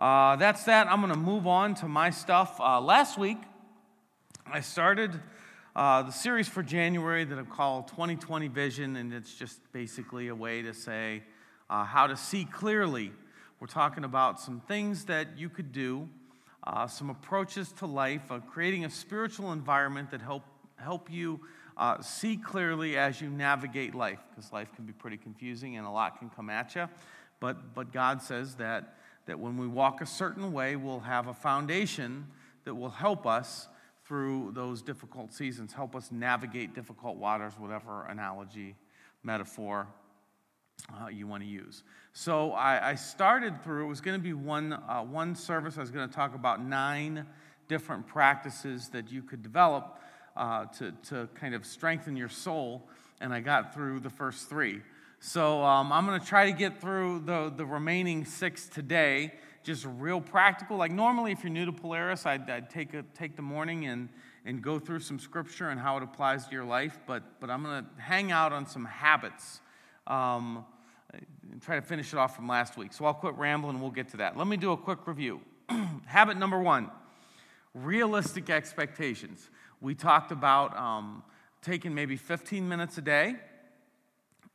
Uh, that's that. I'm going to move on to my stuff. Uh, last week, I started uh, the series for January that I call 2020 Vision, and it's just basically a way to say uh, how to see clearly. We're talking about some things that you could do, uh, some approaches to life, uh, creating a spiritual environment that help help you see clearly as you navigate life, because life can be pretty confusing and a lot can come at you. But but God says that that when we walk a certain way, we'll have a foundation that will help us through those difficult seasons, help us navigate difficult waters, whatever analogy, metaphor uh, you want to use. So I, I, started through, it was going to be one, uh, one service. I was going to talk about nine different practices that you could develop uh, to, to kind of strengthen your soul, and I got through the first three. So um, I'm going to try to get through the, the remaining six today, just real practical. Like normally, if you're new to Polaris, I'd, I'd take, a, take the morning and, and go through some scripture and how it applies to your life, but, but I'm going to hang out on some habits. Um, try to finish it off from last week. So I'll quit rambling and we'll get to that. Let me do a quick review. Habit number one realistic expectations. We talked about um, taking maybe 15 minutes a day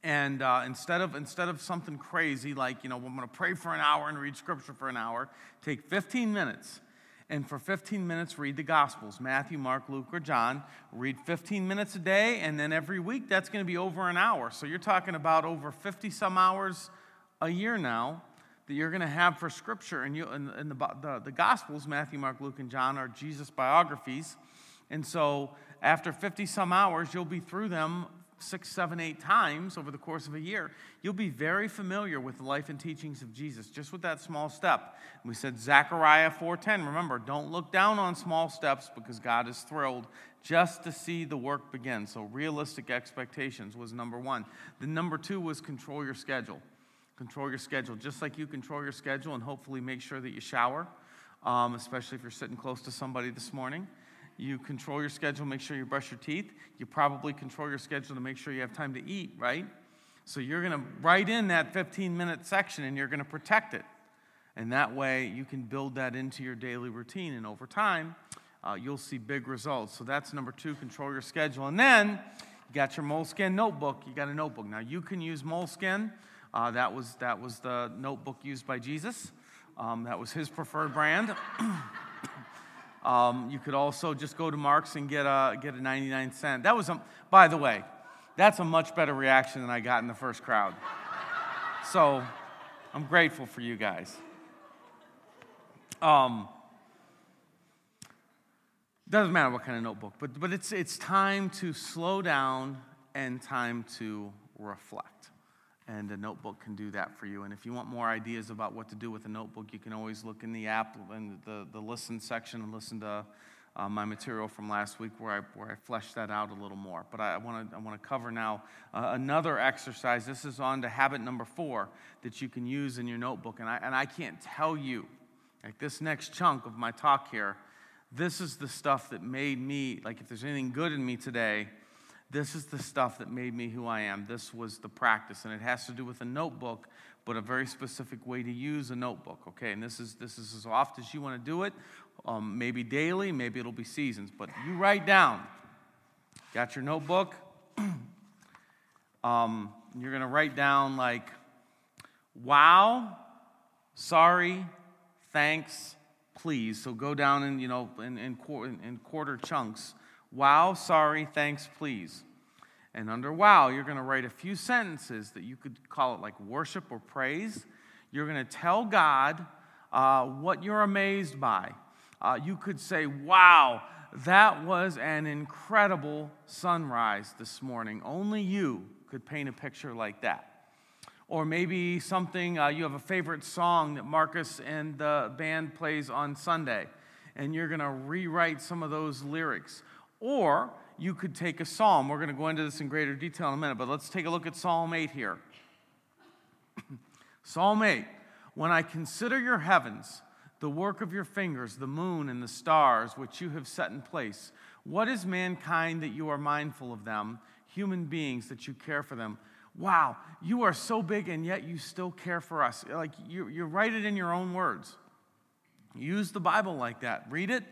and uh, instead of instead of something crazy like you know i'm going to pray for an hour and read scripture for an hour take 15 minutes and for 15 minutes read the gospels matthew mark luke or john. Read 15 minutes a day and then every week that's going to be over an hour. So you're talking about over 50 some hours a year now that you're going to have for scripture. And, you, and, and the, the, the gospels matthew mark luke and john are jesus biographies. And so after 50 some hours you'll be through them six, seven, eight times over the course of a year, you'll be very familiar with the life and teachings of Jesus, just with that small step. we said Zechariah 4:10. Remember, don't look down on small steps because God is thrilled just to see the work begin. So realistic expectations was number one. The number two was control your schedule. Control your schedule, just like you control your schedule and hopefully make sure that you shower, um, especially if you're sitting close to somebody this morning. You control your schedule, make sure you brush your teeth. You probably control your schedule to make sure you have time to eat, right? So you're going to write in that 15 minute section and you're going to protect it. And that way you can build that into your daily routine. And over time, uh, you'll see big results. So that's number two control your schedule. And then you got your Moleskine notebook. You got a notebook. Now you can use Moleskine. Uh, that, was, that was the notebook used by Jesus, um, that was his preferred brand. Um, you could also just go to Marc's and get a, get a 99 cent. That was, a, by the way, that's a much better reaction than I got in the first crowd. So I'm grateful for you guys. Um, doesn't matter what kind of notebook, but, but it's, it's time to slow down and time to reflect and a notebook can do that for you. And if you want more ideas about what to do with a notebook, you can always look in the app and the, the listen section and listen to uh, my material from last week where I, where I fleshed that out a little more. But I want to I wanna cover now uh, another exercise. This is on to habit number four that you can use in your notebook. And I, and I can't tell you, like this next chunk of my talk here, this is the stuff that made me, like if there's anything good in me today, this is the stuff that made me who I am. This was the practice. And it has to do with a notebook, but a very specific way to use a notebook. Okay, and this is, this is as often as you want to do it, um, maybe daily, maybe it'll be seasons. But you write down. Got your notebook? um, you're going to write down, like, wow, sorry, thanks, please. So go down in, you know, in, in, in quarter chunks Wow, sorry, thanks, please. And under wow, you're going to write a few sentences that you could call it like worship or praise. You're going to tell God uh, what you're amazed by. Uh, you could say, wow, that was an incredible sunrise this morning. Only you could paint a picture like that. Or maybe something, uh, you have a favorite song that Marcus and the band plays on Sunday, and you're going to rewrite some of those lyrics. Or you could take a psalm. We're going to go into this in greater detail in a minute, but let's take a look at Psalm 8 here. Psalm 8 When I consider your heavens, the work of your fingers, the moon and the stars which you have set in place, what is mankind that you are mindful of them, human beings that you care for them? Wow, you are so big and yet you still care for us. Like you, you write it in your own words. Use the Bible like that. Read it,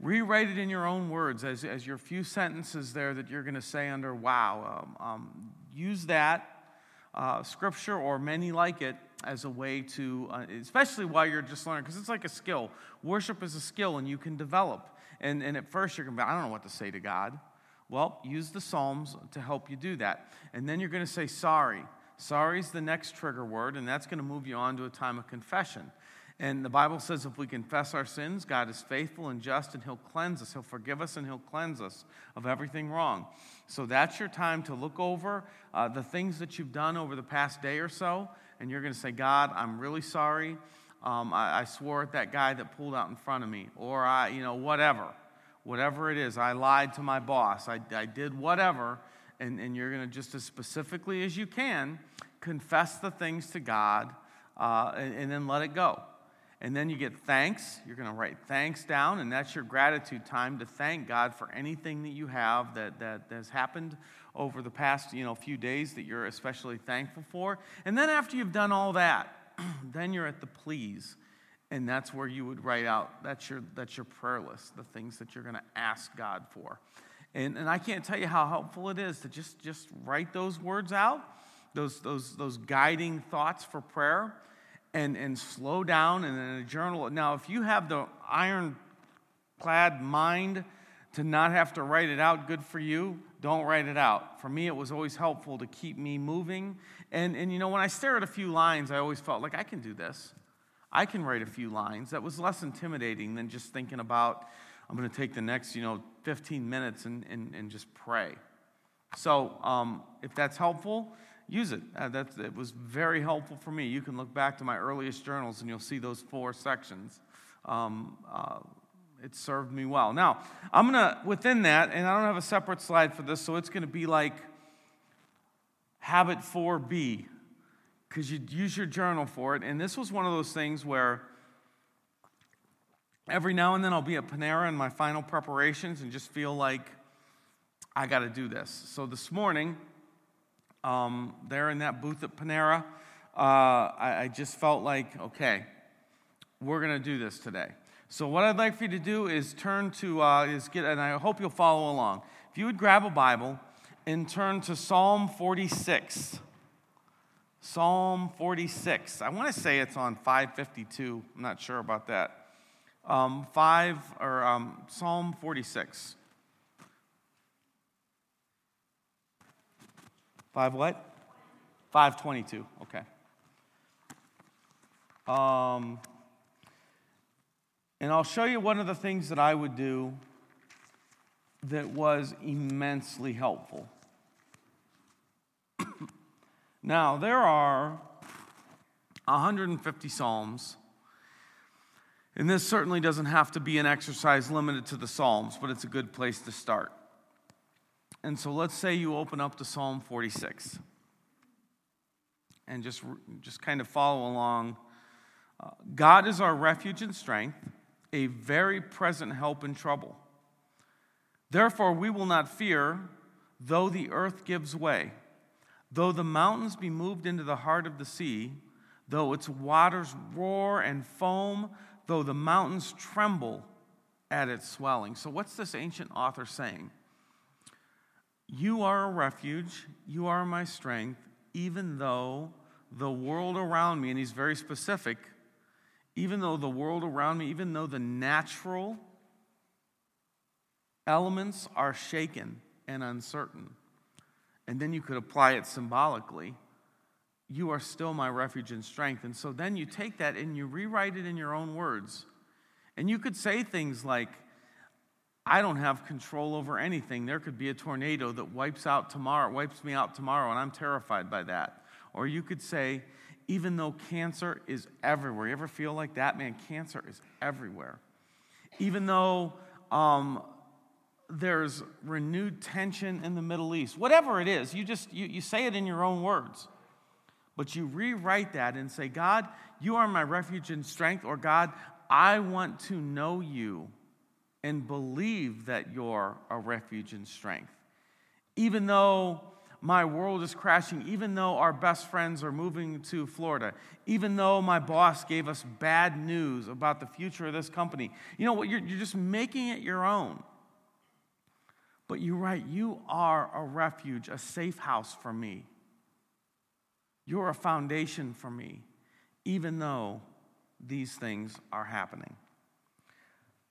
rewrite it in your own words as, as your few sentences there that you're going to say under wow. Um, um, use that uh, scripture or many like it as a way to, uh, especially while you're just learning, because it's like a skill. Worship is a skill and you can develop. And, and at first you're going to be, I don't know what to say to God. Well, use the Psalms to help you do that. And then you're going to say sorry. Sorry is the next trigger word, and that's going to move you on to a time of confession. And the Bible says if we confess our sins, God is faithful and just, and He'll cleanse us. He'll forgive us, and He'll cleanse us of everything wrong. So that's your time to look over uh, the things that you've done over the past day or so, and you're going to say, God, I'm really sorry. Um, I, I swore at that guy that pulled out in front of me, or I, you know, whatever. Whatever it is, I lied to my boss, I, I did whatever, and, and you're going to just as specifically as you can confess the things to God uh, and, and then let it go. And then you get thanks. You're going to write thanks down, and that's your gratitude time to thank God for anything that you have that, that has happened over the past you know, few days that you're especially thankful for. And then after you've done all that, then you're at the please. And that's where you would write out, that's your, that's your prayer list, the things that you're going to ask God for. And, and I can't tell you how helpful it is to just, just write those words out, those, those, those guiding thoughts for prayer and, and slow down and in a journal. Now, if you have the ironclad mind to not have to write it out, good for you. Don't write it out. For me, it was always helpful to keep me moving. And, and you know, when I stare at a few lines, I always felt like I can do this. I can write a few lines. That was less intimidating than just thinking about, I'm going to take the next, you know, 15 minutes and, and, and just pray. So, um, if that's helpful, use it. Uh, that, it was very helpful for me. You can look back to my earliest journals and you'll see those four sections. Um, uh, it served me well. Now, I'm going to, within that, and I don't have a separate slide for this, so it's going to be like habit 4B, because you'd use your journal for it. And this was one of those things where every now and then I'll be at Panera in my final preparations and just feel like I got to do this. So this morning, um, there in that booth at Panera, uh, I, I just felt like, okay, we're going to do this today. So what I'd like for you to do is turn to uh, is get, and I hope you'll follow along. If you would grab a Bible and turn to Psalm 46. Psalm 46. I want to say it's on 552. I'm not sure about that. Um, five or um, Psalm 46. Five what? 522. Okay. Um, and I'll show you one of the things that I would do that was immensely helpful. now, there are 150 Psalms. And this certainly doesn't have to be an exercise limited to the Psalms, but it's a good place to start. And so let's say you open up to Psalm 46 and just, just kind of follow along. Uh, God is our refuge and strength, a very present help in trouble. Therefore, we will not fear, though the earth gives way, though the mountains be moved into the heart of the sea, though its waters roar and foam, though the mountains tremble at its swelling. So, what's this ancient author saying? You are a refuge, you are my strength, even though the world around me, and he's very specific, even though the world around me, even though the natural elements are shaken and uncertain, and then you could apply it symbolically, you are still my refuge and strength. And so then you take that and you rewrite it in your own words. And you could say things like, I don't have control over anything. There could be a tornado that wipes out tomorrow, wipes me out tomorrow, and I'm terrified by that. Or you could say, even though cancer is everywhere, you ever feel like that? Man, cancer is everywhere. Even though um, there's renewed tension in the Middle East, whatever it is, you just you, you say it in your own words. But you rewrite that and say, God, you are my refuge and strength, or God, I want to know you and believe that you're a refuge and strength. Even though my world is crashing, even though our best friends are moving to Florida, even though my boss gave us bad news about the future of this company. You know what? You're, you're just making it your own. But you're right, you are a refuge, a safe house for me. You're a foundation for me, even though these things are happening.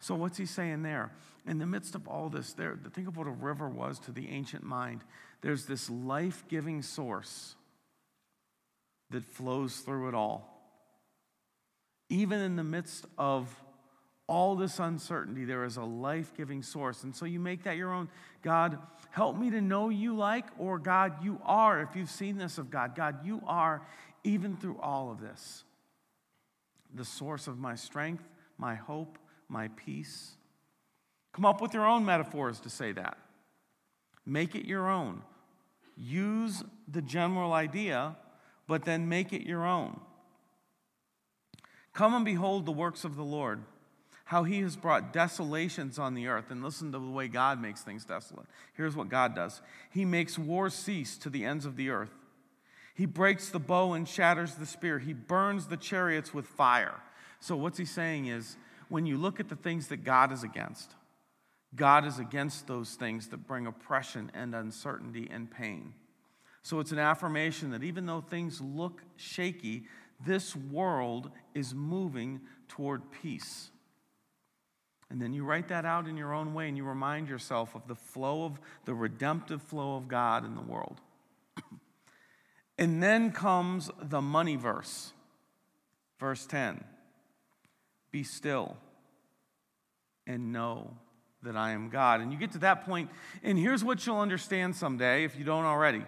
So, what's he saying there? In the midst of all this, there, think of what a river was to the ancient mind. There's this life giving source that flows through it all. Even in the midst of all this uncertainty, there is a life giving source. And so you make that your own. God, help me to know you like, or God, you are, if you've seen this of God, God, you are, even through all of this, the source of my strength, my hope, my peace. Come up with your own metaphors to say that. Make it your own. Use the general idea, but then make it your own. Come and behold the works of the Lord, how he has brought desolations on the earth. And listen to the way God makes things desolate. Here's what God does He makes war cease to the ends of the earth. He breaks the bow and shatters the spear. He burns the chariots with fire. So, what's he saying is when you look at the things that God is against, God is against those things that bring oppression and uncertainty and pain. So it's an affirmation that even though things look shaky, this world is moving toward peace. And then you write that out in your own way and you remind yourself of the flow of the redemptive flow of God in the world. and then comes the money verse, verse 10 Be still and know that I am God. And you get to that point, and here's what you'll understand someday if you don't already.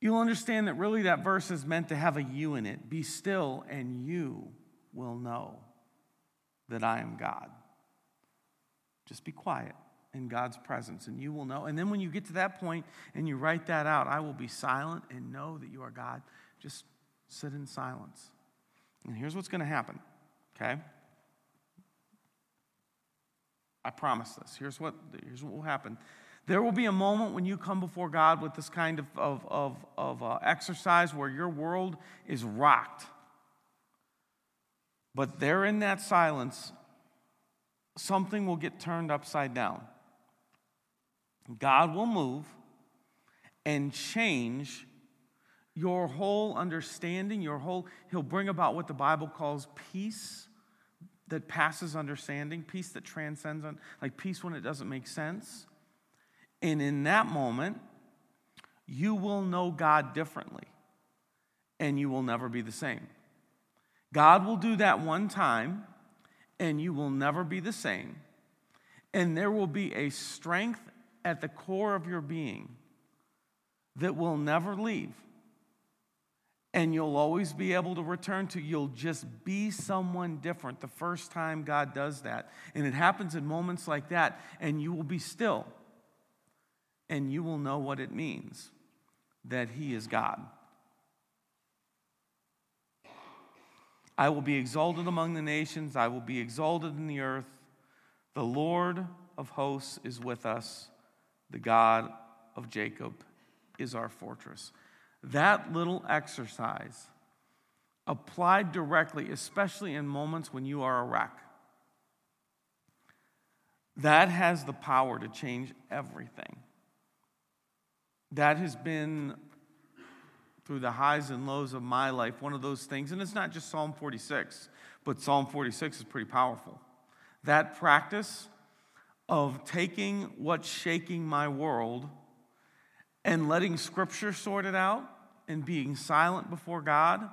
You'll understand that really that verse is meant to have a you in it. Be still, and you will know that I am God. Just be quiet in God's presence, and you will know. And then when you get to that point and you write that out, I will be silent and know that you are God. Just sit in silence. And here's what's going to happen, okay? I promise this. Here's what, here's what will happen. There will be a moment when you come before God with this kind of, of, of, of uh, exercise where your world is rocked. But there in that silence, something will get turned upside down. God will move and change your whole understanding, your whole, He'll bring about what the Bible calls peace that passes understanding, peace that transcends, like peace when it doesn't make sense. And in that moment, you will know God differently and you will never be the same. God will do that one time and you will never be the same. And there will be a strength at the core of your being that will never leave and you'll always be able to return to. You'll just be someone different the first time God does that. And it happens in moments like that, and you will be still. And you will know what it means that He is God. I will be exalted among the nations, I will be exalted in the earth. The Lord of hosts is with us, the God of Jacob is our fortress. That little exercise, applied directly, especially in moments when you are a wreck, that has the power to change everything. That has been through the highs and lows of my life one of those things. And it's not just Psalm 46, but Psalm 46 is pretty powerful. That practice of taking what's shaking my world and letting Scripture sort it out and being silent before God,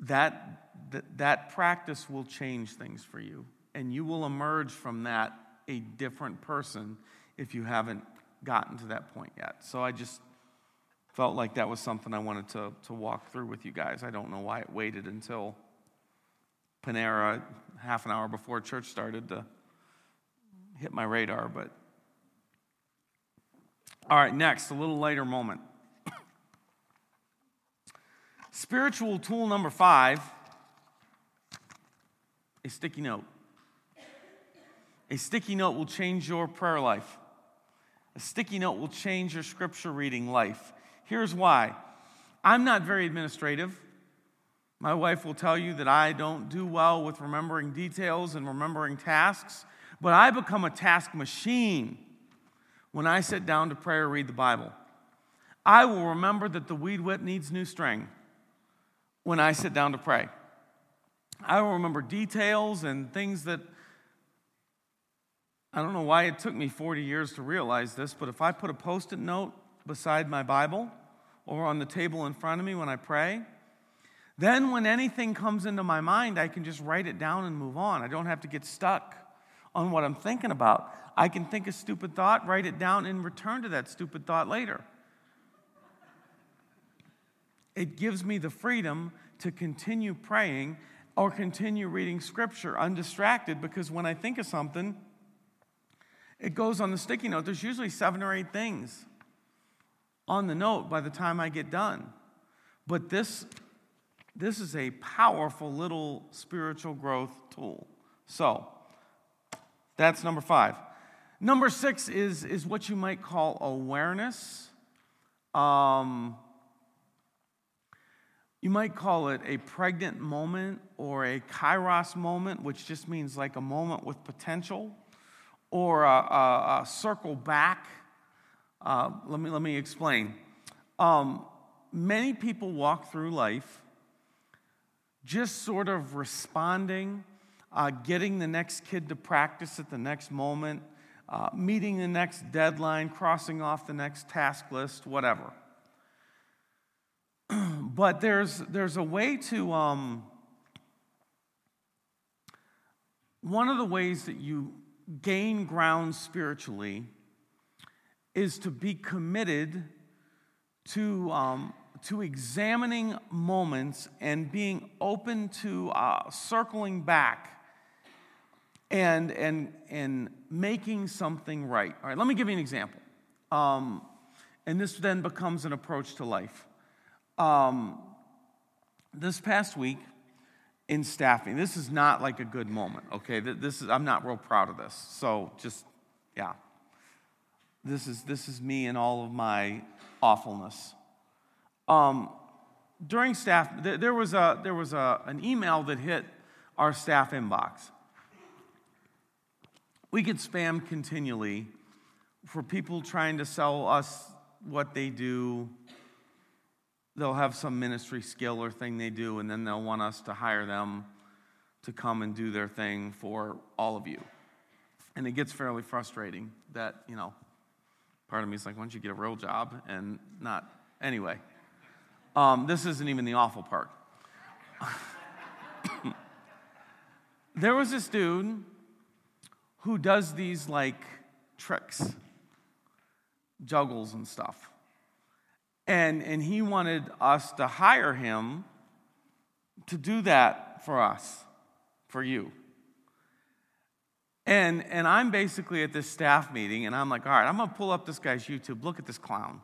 that, that, that practice will change things for you. And you will emerge from that a different person if you haven't gotten to that point yet. So I just, felt like that was something I wanted to, to walk through with you guys. I don't know why it waited until Panera half an hour before church started to hit my radar, but all right, next, a little later moment. Spiritual tool number five a sticky note. A sticky note will change your prayer life. A sticky note will change your scripture reading life. Here's why I'm not very administrative. My wife will tell you that I don't do well with remembering details and remembering tasks, but I become a task machine when I sit down to pray or read the Bible. I will remember that the weed whip needs new string when I sit down to pray. I will remember details and things that I don't know why it took me 40 years to realize this, but if I put a post it note beside my Bible or on the table in front of me when I pray, then when anything comes into my mind, I can just write it down and move on. I don't have to get stuck on what I'm thinking about. I can think a stupid thought, write it down, and return to that stupid thought later. It gives me the freedom to continue praying or continue reading scripture undistracted because when I think of something, it goes on the sticky note. There's usually seven or eight things on the note by the time I get done. But this, this is a powerful little spiritual growth tool. So, that's number five. Number six is, is what you might call awareness. Um, you might call it a pregnant moment or a kairos moment, which just means like a moment with potential, or a, a, a circle back. Uh, let, me, let me explain. Um, many people walk through life just sort of responding uh, getting the next kid to practice at the next moment, uh, meeting the next deadline, crossing off the next task list, whatever. but there's, there's a way to, um, one of the ways that you gain ground spiritually is to be committed to um, to examining moments and being open to uh, circling back and, and, and making something right. All right, let me give you an example. Um, and this then becomes an approach to life. Um, this past week in staffing, this is not like a good moment, okay? This is, I'm not real proud of this. So just, yeah. This is, this is me and all of my awfulness. Um, during staff, there was, a, there was a, an email that hit our staff inbox we get spam continually for people trying to sell us what they do. They'll have some ministry skill or thing they do, and then they'll want us to hire them to come and do their thing for all of you. And it gets fairly frustrating that, you know, part of me is like, why don't you get a real job and not. Anyway, um, this isn't even the awful part. there was this dude who does these like tricks, juggles and stuff. And, and he wanted us to hire him to do that for us, for you. And, and I'm basically at this staff meeting, and I'm like, all right, I'm gonna pull up this guy's YouTube. Look at this clown.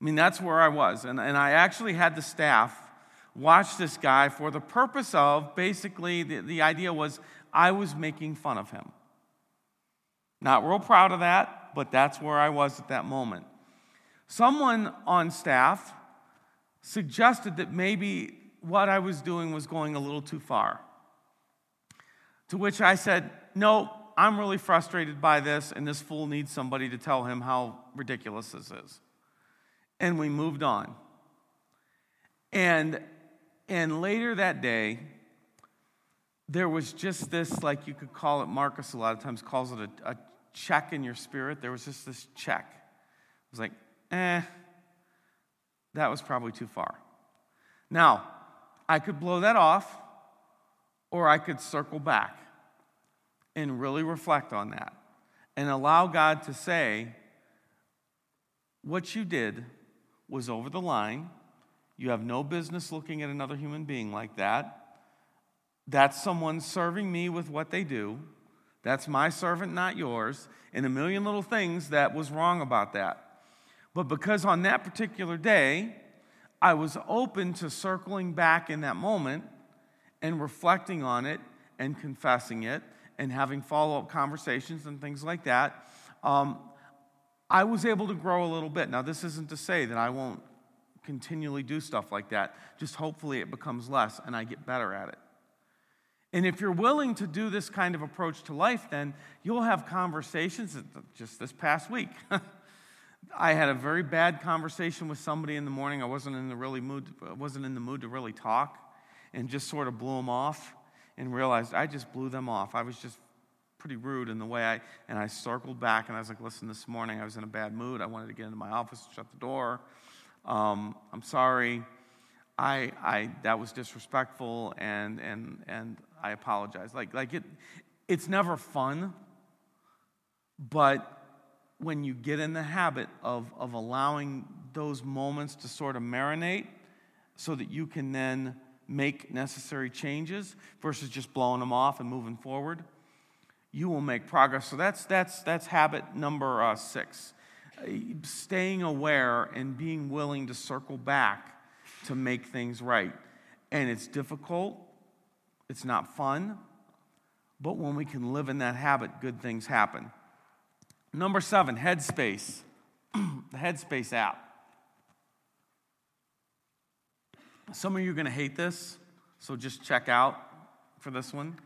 I mean, that's where I was. And, and I actually had the staff watch this guy for the purpose of basically, the, the idea was I was making fun of him. Not real proud of that, but that's where I was at that moment. Someone on staff suggested that maybe what I was doing was going a little too far. To which I said, No, I'm really frustrated by this, and this fool needs somebody to tell him how ridiculous this is. And we moved on. And, and later that day, there was just this, like you could call it, Marcus a lot of times calls it a, a check in your spirit. There was just this check. It was like, eh, that was probably too far. Now, I could blow that off, or I could circle back and really reflect on that and allow God to say, what you did was over the line. You have no business looking at another human being like that. That's someone serving me with what they do. That's my servant, not yours. And a million little things that was wrong about that. But because on that particular day, I was open to circling back in that moment and reflecting on it and confessing it and having follow up conversations and things like that, um, I was able to grow a little bit. Now, this isn't to say that I won't continually do stuff like that, just hopefully it becomes less and I get better at it. And if you're willing to do this kind of approach to life, then you'll have conversations. Just this past week, I had a very bad conversation with somebody in the morning. I wasn't in the really mood. I wasn't in the mood to really talk, and just sort of blew them off, and realized I just blew them off. I was just pretty rude in the way I. And I circled back, and I was like, "Listen, this morning I was in a bad mood. I wanted to get into my office, and shut the door. Um, I'm sorry." I, I, that was disrespectful and, and, and I apologize. Like, like it, it's never fun, but when you get in the habit of, of allowing those moments to sort of marinate so that you can then make necessary changes versus just blowing them off and moving forward, you will make progress. So that's, that's, that's habit number uh, six staying aware and being willing to circle back to make things right. And it's difficult, it's not fun, but when we can live in that habit, good things happen. Number seven, Headspace, the Headspace app. Some of you are going to hate this, so just check out for this one.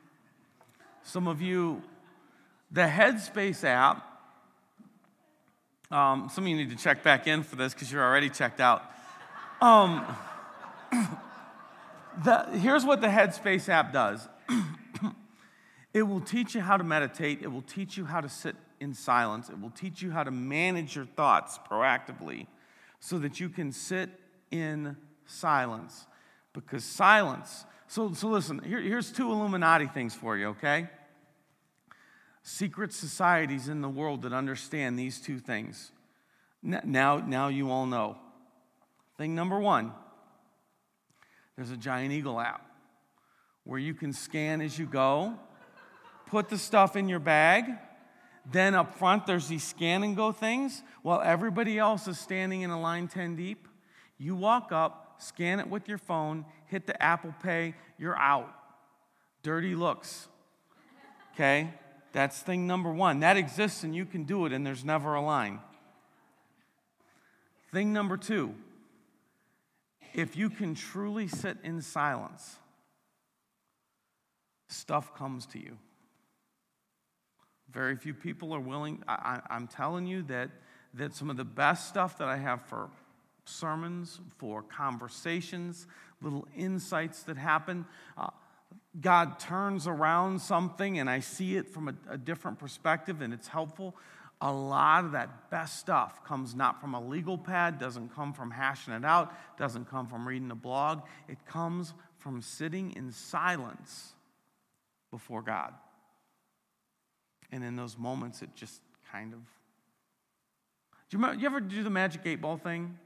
Some of you, the Headspace app, um, some of you need to check back in for this because you're already checked out. Um, the, here's what the Headspace app does it will teach you how to meditate, it will teach you how to sit in silence, it will teach you how to manage your thoughts proactively so that you can sit in silence. Because silence, so, so listen, here, here's two Illuminati things for you, okay? Secret societies in the world that understand these two things. Now, now you all know. Thing number one there's a Giant Eagle app where you can scan as you go, put the stuff in your bag. Then up front, there's these scan and go things while everybody else is standing in a line 10 deep. You walk up, scan it with your phone, hit the Apple Pay, you're out. Dirty looks. Okay? That's thing number one. That exists and you can do it, and there's never a line. Thing number two if you can truly sit in silence, stuff comes to you. Very few people are willing. I, am telling you that, that some of the best stuff that I have for sermons, for conversations, little insights that happen, uh, God turns around something and I see it from a, a different perspective and it's helpful a lot of that best stuff comes not from a legal pad, doesn't come from hashing it out, doesn't come from reading a blog. It comes from sitting in silence before God. And in those moments, it just kind of. Do you, remember, you ever do the magic eight ball thing?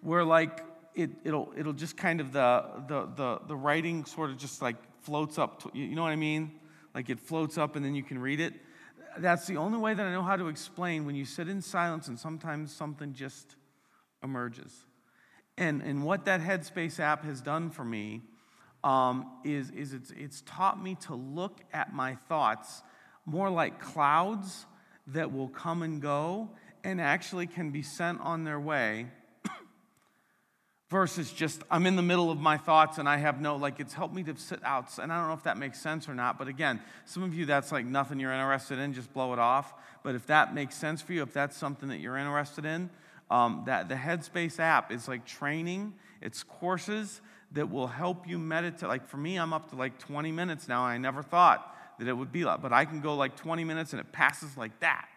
Where, like, it, it'll, it'll just kind of the, the, the, the writing sort of just like floats up. To, you know what I mean? Like it floats up and then you can read it that's the only way that I know how to explain when you sit in silence and sometimes something just emerges. And, and what that Headspace app has done for me um, is, is it's, it's taught me to look at my thoughts more like clouds that will come and go and actually can be sent on their way versus just I'm in the middle of my thoughts and I have no, like, it's helped me to sit out. And I don't know if that makes sense or not, but again, some of you that's like nothing you're interested in, just blow it off. But if that makes sense for you, if that's something that you're interested in, um, that the Headspace app is like training, it's courses that will help you meditate. Like for me, I'm up to like 20 minutes now. I never thought that it would be like, but I can go like 20 minutes and it passes like that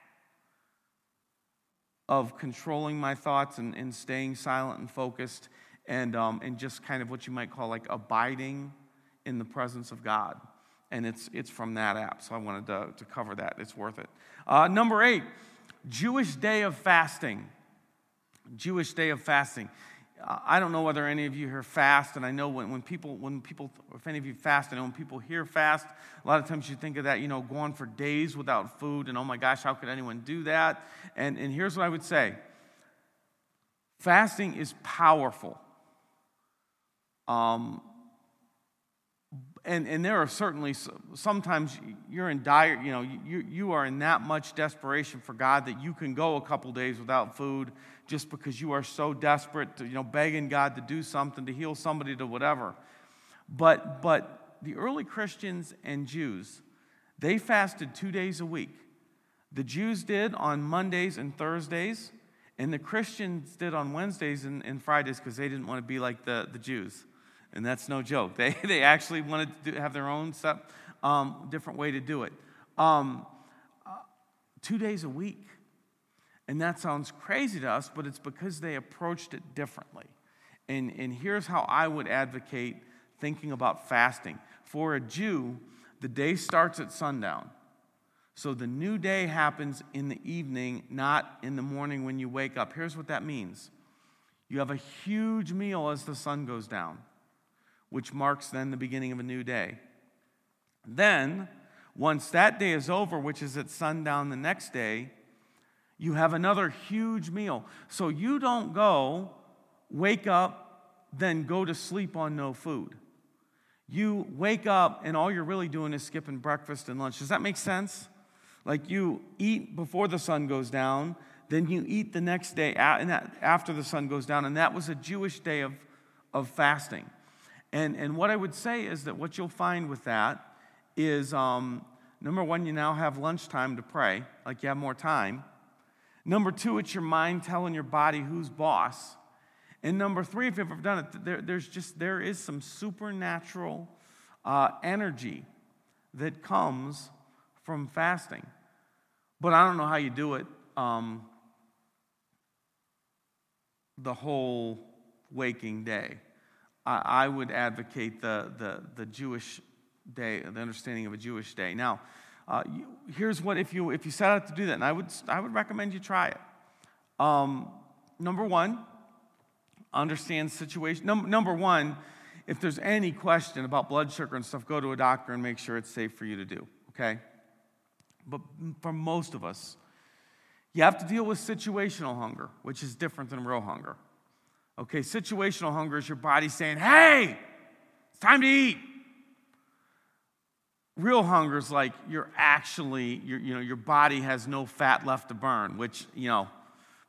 of controlling my thoughts and, and staying silent and focused and, um, and just kind of what you might call like abiding in the presence of God. And it's, it's from that app, so I wanted to, to cover that. It's worth it. Uh, number eight, Jewish day of fasting. Jewish day of fasting. Uh, I don't know whether any of you here fast, and I know when, when people, when people, if any of you fast, I know when people hear fast, a lot of times you think of that, you know, going for days without food, and oh my gosh, how could anyone do that? And, and here's what I would say fasting is powerful. Um, and, and there are certainly sometimes you're in dire, you know, you, you are in that much desperation for God that you can go a couple days without food just because you are so desperate to, you know, begging God to do something, to heal somebody, to whatever. But, but the early Christians and Jews, they fasted two days a week. The Jews did on Mondays and Thursdays, and the Christians did on Wednesdays and, and Fridays because they didn't want to be like the, the Jews. And that's no joke. They, they actually wanted to do, have their own um, different way to do it. Um, uh, two days a week. And that sounds crazy to us, but it's because they approached it differently. And, and here's how I would advocate thinking about fasting. For a Jew, the day starts at sundown. So the new day happens in the evening, not in the morning when you wake up. Here's what that means you have a huge meal as the sun goes down which marks then the beginning of a new day. Then, once that day is over, which is at sundown the next day, you have another huge meal. So you don't go, wake up, then go to sleep on no food. You wake up and all you're really doing is skipping breakfast and lunch. Does that make sense? Like you eat before the sun goes down, then you eat the next day after the sun goes down. And that was a Jewish day of, of fasting. And, and what I would say is that what you'll find with that is um, number one, you now have lunchtime to pray, like you have more time. Number two, it's your mind telling your body who's boss. And number three, if you've ever done it, there, there's just, there is some supernatural uh, energy that comes from fasting. But I don't know how you do it um, the whole waking day. I would advocate the, the, the Jewish day, the understanding of a Jewish day. Now, uh, you, here's what if you if you set out to do that, and I would I would recommend you try it. Um, number one, understand situation. Num- number one, if there's any question about blood sugar and stuff, go to a doctor and make sure it's safe for you to do. Okay, but for most of us, you have to deal with situational hunger, which is different than real hunger. Okay, situational hunger is your body saying, hey, it's time to eat. Real hunger is like you're actually, you're, you know, your body has no fat left to burn, which, you know,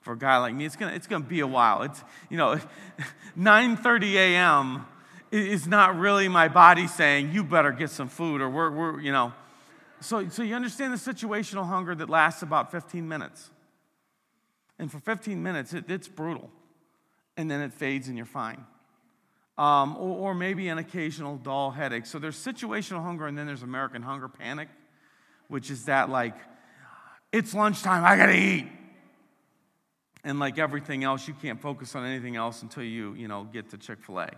for a guy like me, it's gonna, it's gonna be a while. It's, you know, 9.30 a.m. is not really my body saying, you better get some food or we're, we're you know. So, so you understand the situational hunger that lasts about 15 minutes. And for 15 minutes, it, it's brutal and then it fades and you're fine. Um, or, or, maybe an occasional dull headache. So there's situational hunger, and then there's American hunger panic, which is that like, it's lunchtime, I gotta eat. And like everything else, you can't focus on anything else until you, you know, get to Chick fil A.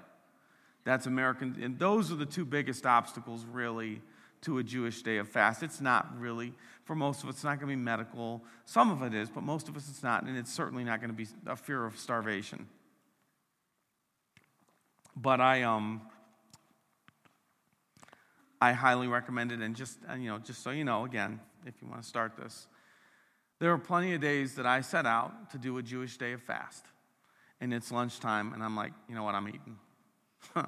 That's American, and those are the two biggest obstacles, really, to a Jewish day of fast. It's not really, for most of us, it's not going to be medical. Some of it is, but most of us it's not, and it's certainly not going to be a fear of starvation. But I, um, I highly recommend it. And just, you know, just so you know, again, if you want to start this, there are plenty of days that I set out to do a Jewish day of fast. And it's lunchtime, and I'm like, you know what, I'm eating.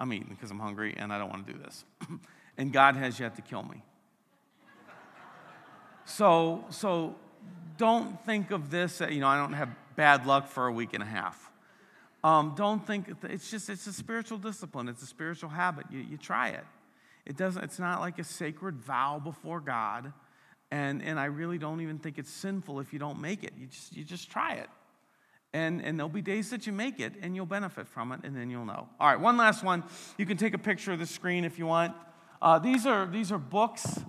I'm eating because I'm hungry and I don't want to do this. and God has yet to kill me. so, so don't think of this, you know, I don't have bad luck for a week and a half. Um, don't think it's just it's a spiritual discipline. It's a spiritual habit. You, you try it. It doesn't. It's not like a sacred vow before God, and and I really don't even think it's sinful if you don't make it. You just you just try it, and and there'll be days that you make it and you'll benefit from it, and then you'll know. All right, one last one. You can take a picture of the screen if you want. Uh, these are these are books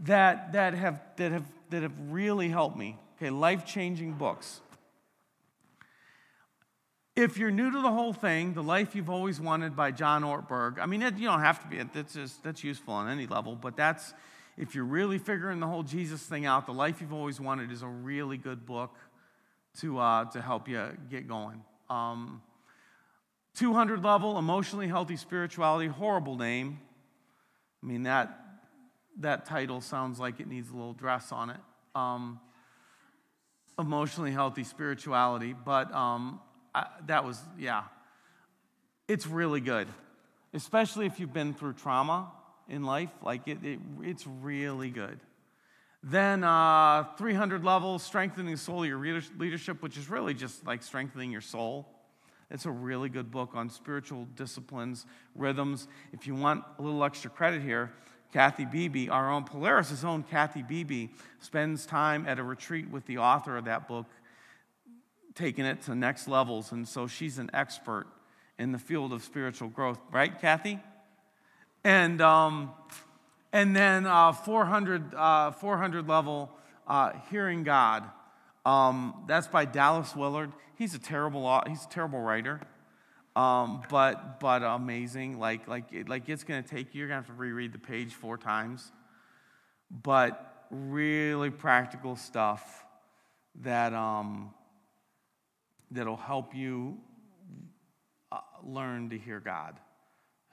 that that have that have that have really helped me. Okay, life changing books. If you're new to the whole thing, The Life You've Always Wanted by John Ortberg, I mean, it, you don't have to be, that's, just, that's useful on any level, but that's, if you're really figuring the whole Jesus thing out, The Life You've Always Wanted is a really good book to, uh, to help you get going. Um, 200 level, emotionally healthy spirituality, horrible name. I mean, that, that title sounds like it needs a little dress on it. Um, emotionally healthy spirituality, but um, I, that was, yeah, it's really good, especially if you've been through trauma in life. Like, it, it it's really good. Then, uh, 300 levels, strengthening soul your leadership, which is really just like strengthening your soul. It's a really good book on spiritual disciplines, rhythms. If you want a little extra credit here, Kathy Beebe, our own Polaris' own Kathy Beebe, spends time at a retreat with the author of that book, taking it to next levels. And so she's an expert in the field of spiritual growth, right, Kathy? And, um, and then uh, 400, uh, 400 level, uh, Hearing God. Um, that's by Dallas Willard. He's a terrible, he's a terrible writer. Um, but but amazing. Like like like it's going to take you. You're going to have to reread the page four times. But really practical stuff that um, that'll help you uh, learn to hear God.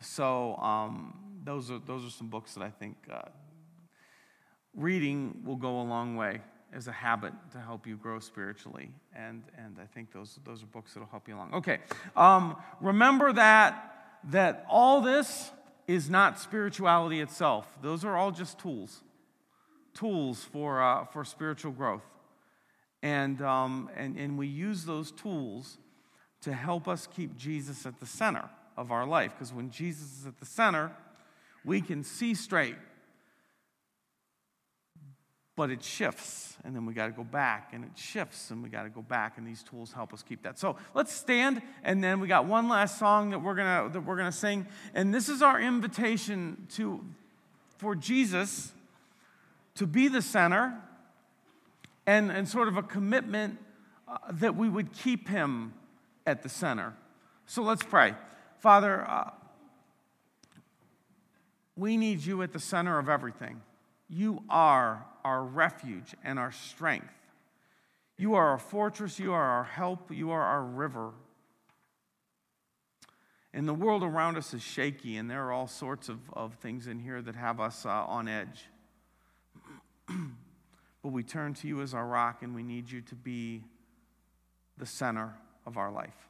So um, those are those are some books that I think uh, reading will go a long way as a habit to help you grow spiritually. And, and I think those, those are books that will help you along. Okay, um, remember that, that all this is not spirituality itself, those are all just tools, tools for, uh, for spiritual growth. And, um, and, and we use those tools to help us keep Jesus at the center of our life. Because when Jesus is at the center, we can see straight but it shifts and then we got to go back and it shifts and we got to go back and these tools help us keep that so let's stand and then we got one last song that we're gonna that we're gonna sing and this is our invitation to for jesus to be the center and and sort of a commitment uh, that we would keep him at the center so let's pray father uh, we need you at the center of everything you are our refuge and our strength. You are our fortress. You are our help. You are our river. And the world around us is shaky, and there are all sorts of, of things in here that have us uh, on edge. but we turn to you as our rock, and we need you to be the center of our life.